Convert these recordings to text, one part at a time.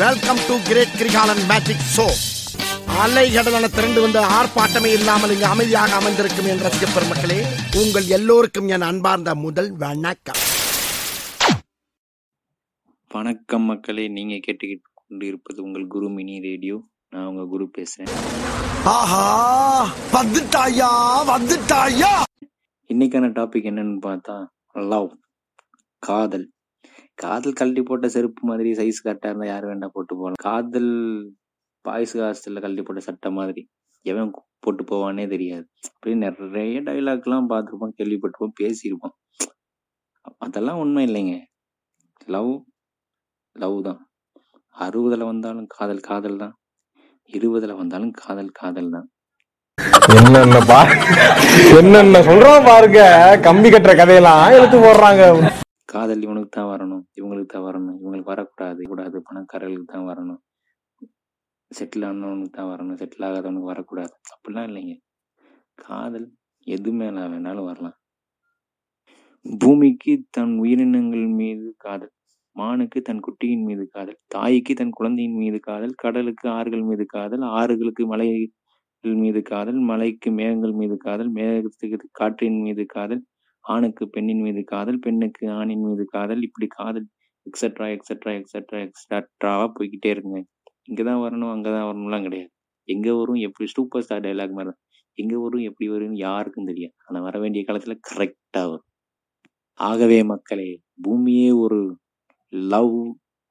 Welcome to great Kirikalan magic show அலைகடலான திரண்டு வந்த ஆர்ப்பாட்டமே இல்லாமல் இங்கு அமைதியாக அமைந்திருக்கும் என் ரசிக பெருமக்களே உங்கள் எல்லோருக்கும் என் அன்பார்ந்த முதல் வணக்கம். வணக்கம் மக்களே நீங்க கேட்டுக்கிட்டு கொண்டு இருப்பது உங்கள் குரு மினி ரேடியோ. நான் உங்க குரு பேசுறேன். ஆஹா வந்துட்டாயா வந்துட்டாயா? இன்னைக்கான டாபிக் என்னன்னு பார்த்தா லவ் காதல். காதல் கழட்டி போட்ட செருப்பு மாதிரி சைஸ் கரெக்டாக இருந்தால் யார் வேண்டாம் போட்டு போகலாம் காதல் பாய்ஸ் ஹாஸ்டலில் கழட்டி போட்ட சட்டை மாதிரி எவன் போட்டு போவானே தெரியாது. அப்படின்னு நிறைய டைலாக்லாம் பார்த்துருப்போம் கேள்விப்பட்டிருப்போம் பேசியிருப்போம். அதெல்லாம் உண்மை இல்லைங்க. லவ் லவ் தான். அறுபதில் வந்தாலும் காதல் காதல் தான். இருபதில் வந்தாலும் காதல் காதல் தான். என்னென்ன பா என்னென்ன சொல்றான் பாருங்க. கம்பி கட்டுற கதையெல்லாம் எடுத்து போடுறாங்க. காதல் இவனுக்கு தான் வரணும் இவங்களுக்கு தான் வரணும் இவங்களுக்கு வரக்கூடாது கூடாது பணக்காரர்களுக்கு தான் வரணும். செட்டில் ஆனவனுக்கு தான் வரணும் செட்டில் ஆகாதவனுக்கு வரக்கூடாது. அப்படிலாம் இல்லைங்க. காதல் எது மேல வேணாலும் வரலாம். பூமிக்கு தன் உயிரினங்கள் மீது காதல் மானுக்கு தன் குட்டியின் மீது காதல் தாய்க்கு தன் குழந்தையின் மீது காதல் கடலுக்கு ஆறுகள் மீது காதல் ஆறுகளுக்கு மலைகள் மீது காதல் மலைக்கு மேகங்கள் மீது காதல் மேகத்துக்கு காற்றின் மீது காதல் ஆணுக்கு பெண்ணின் மீது காதல் பெண்ணுக்கு ஆணின் மீது காதல் இப்படி காதல் எக்ஸட்ரா எக்ஸட்ரா எக்ஸட்ரா எக்ஸட்ராவா போய்கிட்டே இருக்குங்க இங்கதான் வரணும் அங்கே தான் வரணும்லாம் கிடையாது. எங்கே வரும் எப்படி சூப்பர் ஸ்டார் டைலாக் மாதிரி தான். எங்கே வரும் எப்படி வரும்னு யாருக்கும் தெரியாது. ஆனால் வர வேண்டிய காலத்தில் கரெக்டாக வரும். ஆகவே மக்களே பூமியே ஒரு லவ்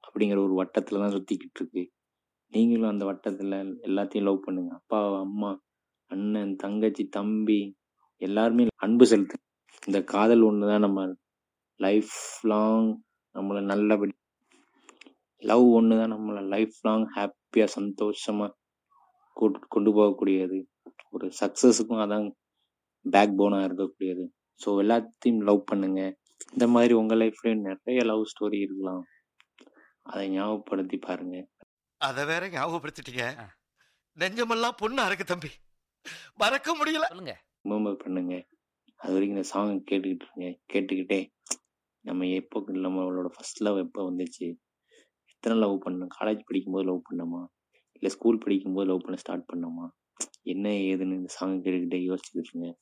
அப்படிங்கிற ஒரு வட்டத்தில் தான் சுற்றிக்கிட்டு இருக்கு. நீங்களும் அந்த வட்டத்தில் எல்லாத்தையும் லவ் பண்ணுங்க. அப்பா அம்மா அண்ணன் தங்கச்சி தம்பி எல்லாருமே அன்பு செலுத்து இந்த காதல் ஒண்ணுதான் நம்ம லைஃப் லாங் நம்மளை நல்லபடி லவ் ஒண்ணுதான் நம்மளை லைஃப் லாங் ஹாப்பியா சந்தோஷமா கூட்டு கொண்டு போகக்கூடியது. ஒரு சக்சஸுக்கும் அதான் பேக் போனா இருக்கக்கூடியது. ஸோ எல்லாத்தையும் லவ் பண்ணுங்க. இந்த மாதிரி உங்க லைஃப்லயும் நிறைய லவ் ஸ்டோரி இருக்கலாம். அதை ஞாபகப்படுத்தி பாருங்க. அத வேற ஞாபகப்படுத்திட்டீங்க. நெஞ்சமெல்லாம் பொண்ணா இருக்கு தம்பி. மறக்க முடியல. ரிமெம்பர் பண்ணுங்க. அது வரைக்கும் இந்த சாங் கேட்டுக்கிட்டு இருங்க கேட்டுக்கிட்டே நம்ம எப்போ நம்மளோட ஃபர்ஸ்ட் லவ் எப்போ வந்துச்சு? எத்தனை லவ் பண்ணோம்? காலேஜ் படிக்கும்போது லவ் பண்ணோமா? இல்லை ஸ்கூல் படிக்கும்போது லவ் பண்ண ஸ்டார்ட் பண்ணோமா? என்ன ஏதுன்னு இந்த சாங் கேட்டுக்கிட்டே யோசிச்சுக்கிட்டு இருங்க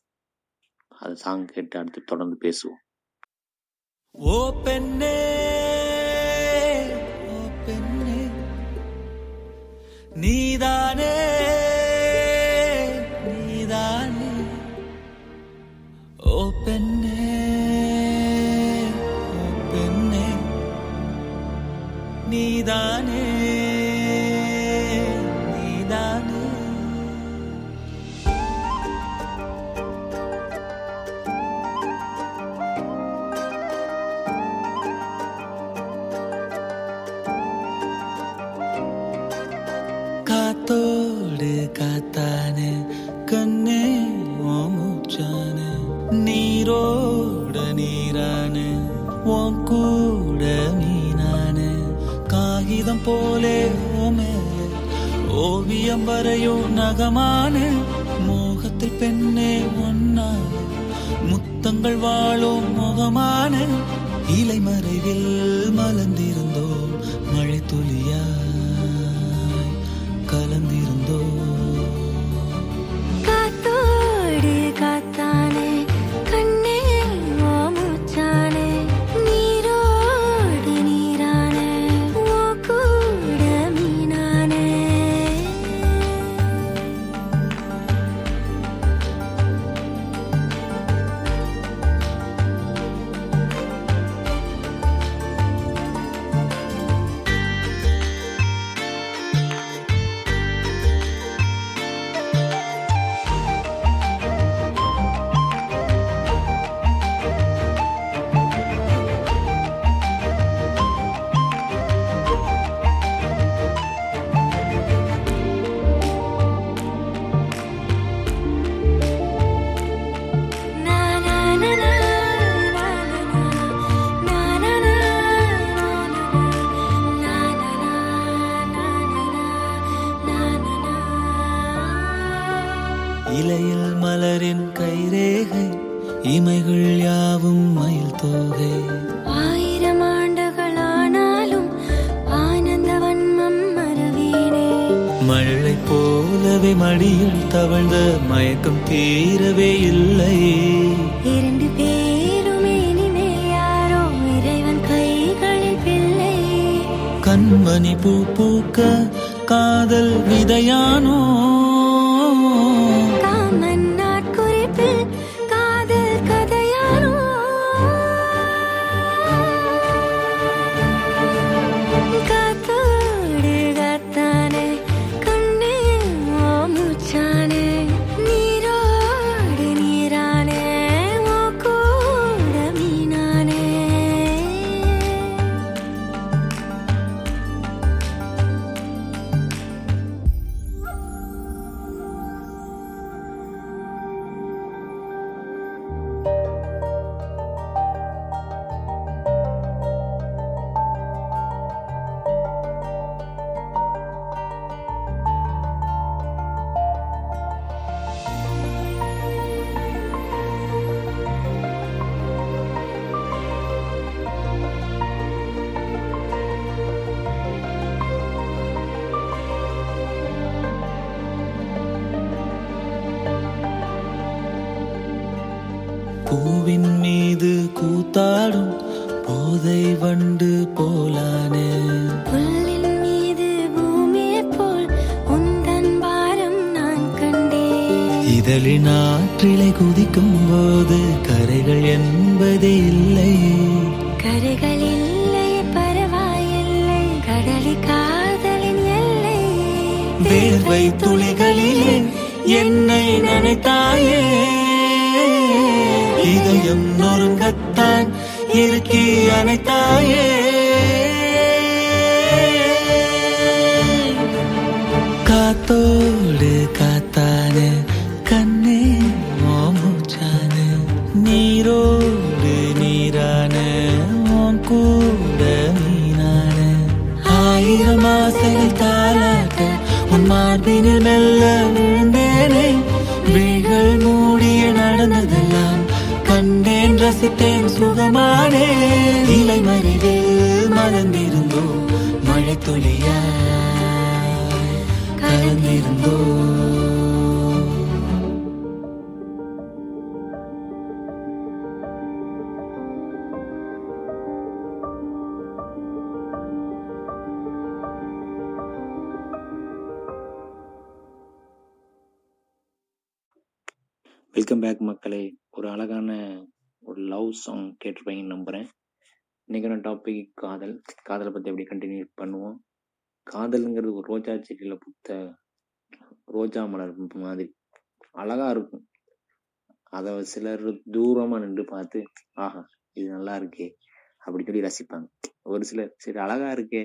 அது சாங் கேட்டு அடுத்து தொடர்ந்து பேசுவோம். ஓ பெண்ணே ஓ பெண்ணே நீதானே இதயம் வரையோ நகமான மோகத்தில் பெண்ணே ஒன்னானே முத்தங்கள் வாழும் முகமான இலை மறைவில் மலர்ந்திருந்தோம். மழை துளியாய் கலந்திருந்தோம். இலையில் மலரின் கைரேகை இமைகள் யாவும் மயில் தோகை. ஆயிரம் ஆண்டுகள் ஆனாலும் ஆனந்த வன்மம் மறவீனே. மழை போலவே மடியில் தவழ்ந்த மயக்கம் தீரவே இல்லை. இரண்டு பேருமே இனிமே யாரோ இறைவன் கைகளில் பிள்ளை. கண்மணி பூ பூக்க காதல் விதையானோ? போதை வண்டு போலானே. புல்லின் மீது பூமியைப் போல் உந்தன் பாரம் நான் கண்டேன். இதழின் ஆற்றிலை குதிக்கும் போது கரைகள் என்பதே இல்லை. கரைகள் இல்லை பரவாயில்லை கடலி காதலின் எல்லை. வேர்வை துளிகளிலே என்னை நினைத்தாயே. இதயம் நொறுங்கத்தான் இருக்கி அனைத்தாயே காத்தோடு காத்தான கண்ணே ஓமுச்சான நீரோடு நீரான ஓம் கூட மீனான ஆயிரம் ஆசைகள் தாளாட்ட உன் மார்பினில் மெல்ல விழுந்தேனே. கேட்டேன் சுகமானே. இலை மறைவில் மறந்திருந்தோ மழை துளியாய் கலந்திருந்தோ. வெல்கம் பேக் மக்களே. ஒரு அழகான ஒரு லவ் சாங் கேட்டிருப்பீங்கன்னு நம்புகிறேன் இன்றைக்கான டாபிக் காதல். காதலை பற்றி எப்படி கண்டினியூ பண்ணுவோம்? காதலுங்கிறது ஒரு ரோஜா செடியில் புத்த ரோஜா மலர் மாதிரி அழகா இருக்கும். அதை சிலர் தூரமாக நின்று பார்த்து ஆஹா இது நல்லா இருக்கே அப்படி சொல்லி ரசிப்பாங்க. ஒரு சிலர் சரி அழகா இருக்கே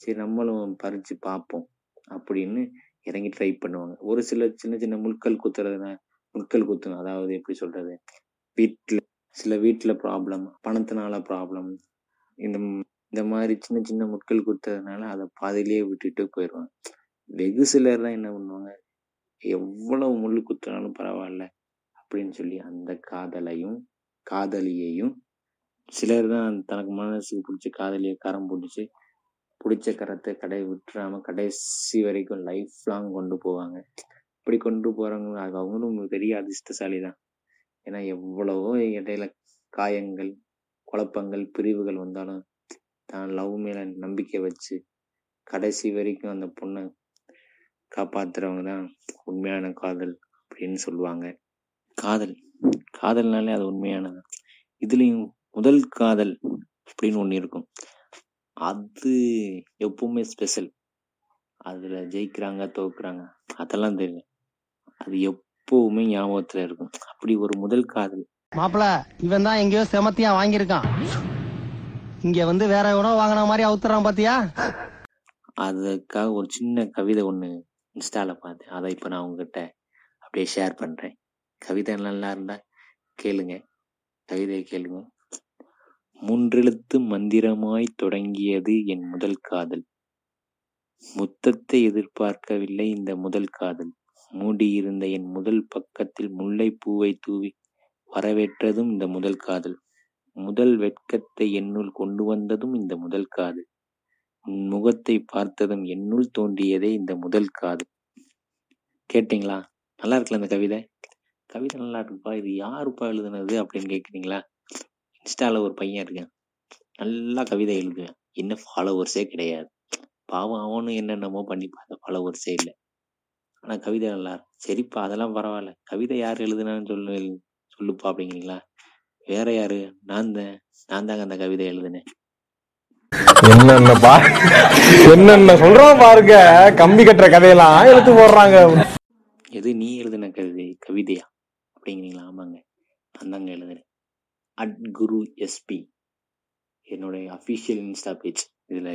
சரி நம்மளும் பறித்து பார்ப்போம் அப்படின்னு இறங்கி ட்ரை பண்ணுவாங்க. ஒரு சிலர் சின்ன சின்ன முட்கள் குத்துறதுனா முட்கள் குத்துங்க அதாவது எப்படி சொல்றது? வீட்டில் சில வீட்டில் ப்ராப்ளம் பணத்தினால ப்ராப்ளம் இந்த இந்த மாதிரி சின்ன சின்ன முட்கள் குத்துறதுனால அதை பாதியிலேயே விட்டுட்டு போயிடுவாங்க வெகு சிலர் தான் என்ன பண்ணுவாங்க எவ்வளவு முள் குத்துனாலும் பரவாயில்ல அப்படின்னு சொல்லி அந்த காதலையும் காதலியையும் சிலர் தான் தனக்கு மனசுக்கு பிடிச்ச காதலியை கரம் பிடிச்சி பிடிச்ச கரத்தை கடை விட்டுறாம கடைசி வரைக்கும் லைஃப் லாங் கொண்டு போவாங்க. இப்படி கொண்டு போறவங்க அது அவங்களும் பெரிய அதிர்ஷ்டசாலி தான் ஏன்னா எவ்வளவோ இடையில காயங்கள் குழப்பங்கள் பிரிவுகள் வந்தாலும் தான் லவ் மேல நம்பிக்கை வச்சு கடைசி வரைக்கும் அந்த பொண்ணை காப்பாத்துறவங்க தான் உண்மையான காதல் அப்படின்னு சொல்லுவாங்க. காதல். காதல்னாலே அது உண்மையானது. இதுலேயும் முதல் காதல் அப்படின்னு ஒன்று இருக்கும். அது எப்பவுமே ஸ்பெஷல் அதில் ஜெயிக்கிறாங்க தோக்குறாங்க. அதெல்லாம் தெரியும். அது எப் எப்பவுமே ஞாபகத்துல இருக்கும். அப்படி ஒரு முதல் காதல். மாப்பிள இவன் தான் எங்கேயோ செமத்தியா வாங்கியிருக்கான். இங்க வந்து வேற எவனோ வாங்கின மாதிரி அவுத்துறான் பாத்தியா? அதுக்காக ஒரு சின்ன கவிதை ஒண்ணு இன்ஸ்டால பார்த்தேன். அதை இப்ப நான் உங்ககிட்ட அப்படியே ஷேர் பண்றேன். கவிதை நல்லா இருந்தா கேளுங்க. கவிதையை கேளுங்க. மூன்றெழுத்து மந்திரமாய் தொடங்கியது என் முதல் காதல். முத்தத்தை எதிர்பார்க்கவில்லை இந்த முதல் காதல். மூடியிருந்த என் முதல் பக்கத்தில் முல்லைப்பூவை தூவி வரவேற்றதும் இந்த முதல் காதல். முதல் வெட்கத்தை என்னுள் கொண்டு வந்ததும் இந்த முதல் காதல். உன் முகத்தை பார்த்ததும் என்னுள் தோன்றியதே இந்த முதல் காதல். கேட்டிங்களா? நல்லா இருக்குல்ல இந்த கவிதை? கவிதை நல்லா இருக்குப்பா. இது யாருப்பா எழுதுனது அப்படின்னு கேட்குறீங்களா இன்ஸ்டாவில் ஒரு பையன் இருக்கான். நல்லா கவிதை எழுதுவேன். என்ன ஃபாலோவர்ஸே கிடையாது. பாவம் அவனும் என்னென்னமோ பண்ணி பார்த்த ஃபாலோவர்ஸே இல்லை. ஆனா கவிதை நல்லா சரிப்பா அதெல்லாம் பரவாயில்ல. கவிதை யார் எழுதுனான்னு சொல்லு சொல்லுப்பா அப்படிங்கிறீங்களா? வேற யாரு? நான் தான். நான் தாங்க அந்த கவிதை எழுதுனேன். என்னென்ன பா என்னென்ன சொல்றான் பாருங்க. கம்பி கட்டுற கதையெல்லாம் எடுத்து போடுறாங்க. எது நீ எழுதின கவிதை கவிதையா? அப்படிங்கிறீங்களா? ஆமாங்க. நான் தாங்க எழுதுனேன். அட் குரு எஸ்பி என்னுடைய அஃபிஷியல் இன்ஸ்டா பேஜ் இதில்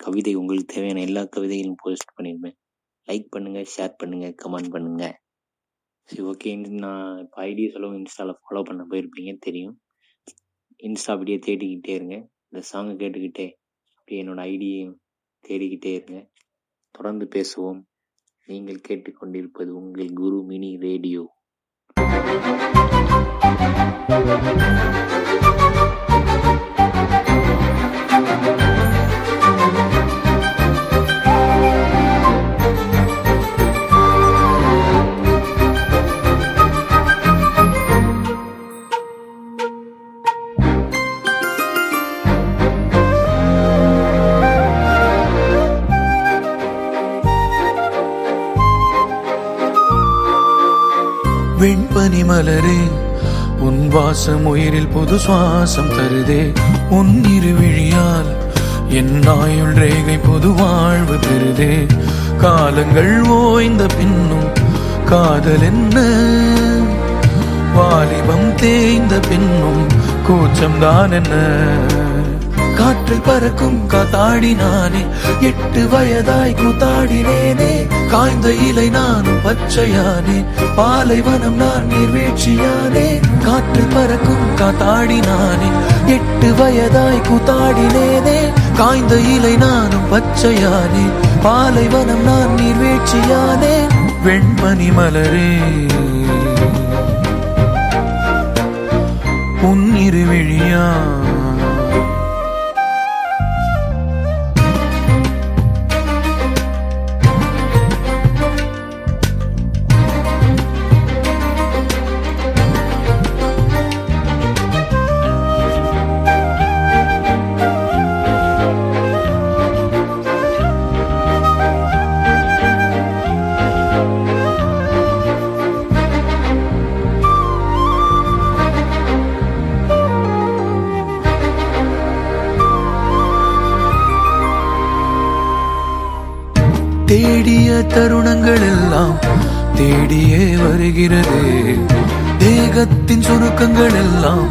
கவிதை உங்களுக்கு தேவையான எல்லா கவிதைகளும் போஸ்ட் பண்ணியிருப்பேன் லைக் பண்ணுங்கள் ஷேர் பண்ணுங்கள் கமெண்ட் பண்ணுங்கள் சரி ஓகே நான் இப்போ ஐடி சொல்லவும் இன்ஸ்டாவில் ஃபாலோ பண்ண போயிருப்பீங்க தெரியும். இன்ஸ்டா அப்படியே தேடிக்கிட்டே இருங்க. இந்த சாங்கை கேட்டுக்கிட்டே அப்படியே என்னோட ஐடியையும் தேடிக்கிட்டே இருங்க. தொடர்ந்து பேசுவோம். நீங்கள் கேட்டுக்கொண்டிருப்பது உங்கள் குரு மினி ரேடியோ. வெண்பனி மலரே உன் வாசம் உயிரில் புது சுவாசம் தருதே. உன் இருவிழியால் என் ஆயுள் ரேகை புது வாழ்வு பெறுதே. காலங்கள் ஓய்ந்த பின்னும் காதல் என்ன? வாலிபம் தேய்ந்த பின்னும் கூச்சம்தான் என்ன? காற்றில் பறக்கும் காத்தாடினானே எட்டு வயதாய் கூத்தாடினேனே. காய்ந்த இலை நானும் பச்சையானே. பாலைவனம் நான் நீர்வீழ்ச்சியானே. காற்றில் பறக்கும் காத்தாடினானே எட்டு வயதாய் கூத்தாடினேனே. காய்ந்த இலை நானும் பச்சையானே. பாலைவனம் நான் நீர்வீழ்ச்சியானே. வெண்மணி மலரே. உன் தேடிய தருணங்கள் எல்லாம் தேடியே வருகிறது. தேகத்தின் சுருக்கங்கள் எல்லாம்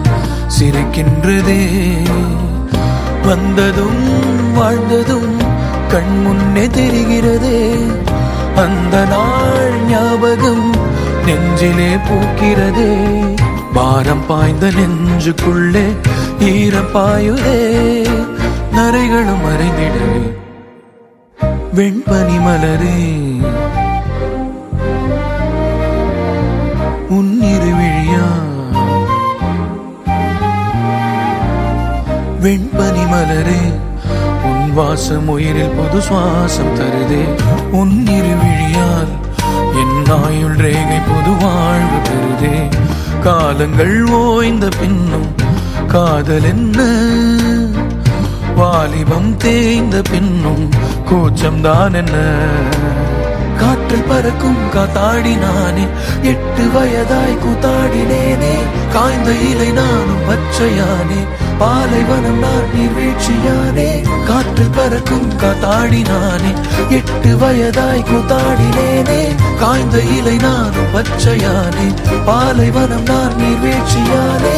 சிரிக்கின்றதே. வந்ததும் வாழ்ந்ததும் கண் முன்னே தெரிகிறதே. அந்த நாள் ஞாபகம் நெஞ்சிலே பூக்கிறதே. பாரம் பாய்ந்த நெஞ்சுக்குள்ளே ஈரம் பாயுதே. நரைகளும் மறைந்திடவே வெண்பனி மலரே. உன் இருவிழியா. வெண்பனி மலரே. உன் வாசம் உயிரில் புது சுவாசம் தருதே. உன் இருவிழியால் என் ஆயுள் ரேகை புது வாழ்வு பெறுதே காலங்கள் ஓய்ந்த பின்னும் காதல் என்ன? வாலிபம் தேய்ந்த பின்னும் கூச்சம் தான் என்ன? காற்றில் பறக்கும் காத்தாடி நானே எட்டு வயதாய் கூத்தாடினேனே காய்ந்த இலை நானும் பச்சையானே பாலைவனம் நான் நீர்வீழ்ச்சியானே காற்றில் பறக்கும் காத்தாடி நானே எட்டு வயதாய் கூத்தாடினேனே காய்ந்த இலை நானும் பச்சையானே பாலைவனம் நான் நீர்வீழ்ச்சியானே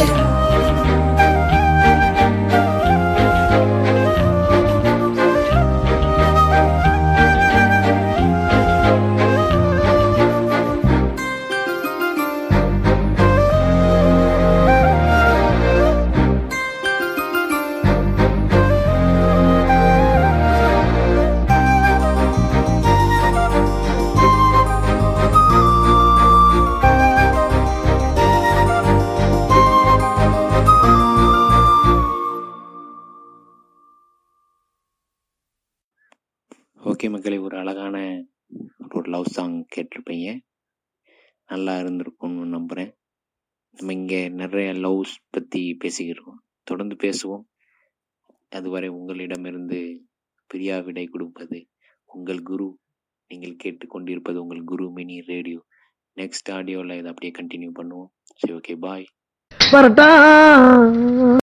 ஓகே மக்களே ஒரு அழகான ஒரு லவ் சாங் கேட்டிருப்பீங்க. நல்லா இருந்திருக்கும்னு நம்புகிறேன் நம்ம இங்கே நிறைய லவ்ஸ் பற்றி பேசிக்கிறோம் தொடர்ந்து பேசுவோம். அதுவரை உங்களிடமிருந்து பிரியா விடை கொடுப்பது உங்கள் குரு. நீங்கள் கேட்டுக்கொண்டிருப்பது உங்கள் குரு மினி ரேடியோ. நெக்ஸ்ட் ஆடியோவில் இதை அப்படியே கண்டினியூ பண்ணுவோம். சரி ஓகே பாய் வரட்டா.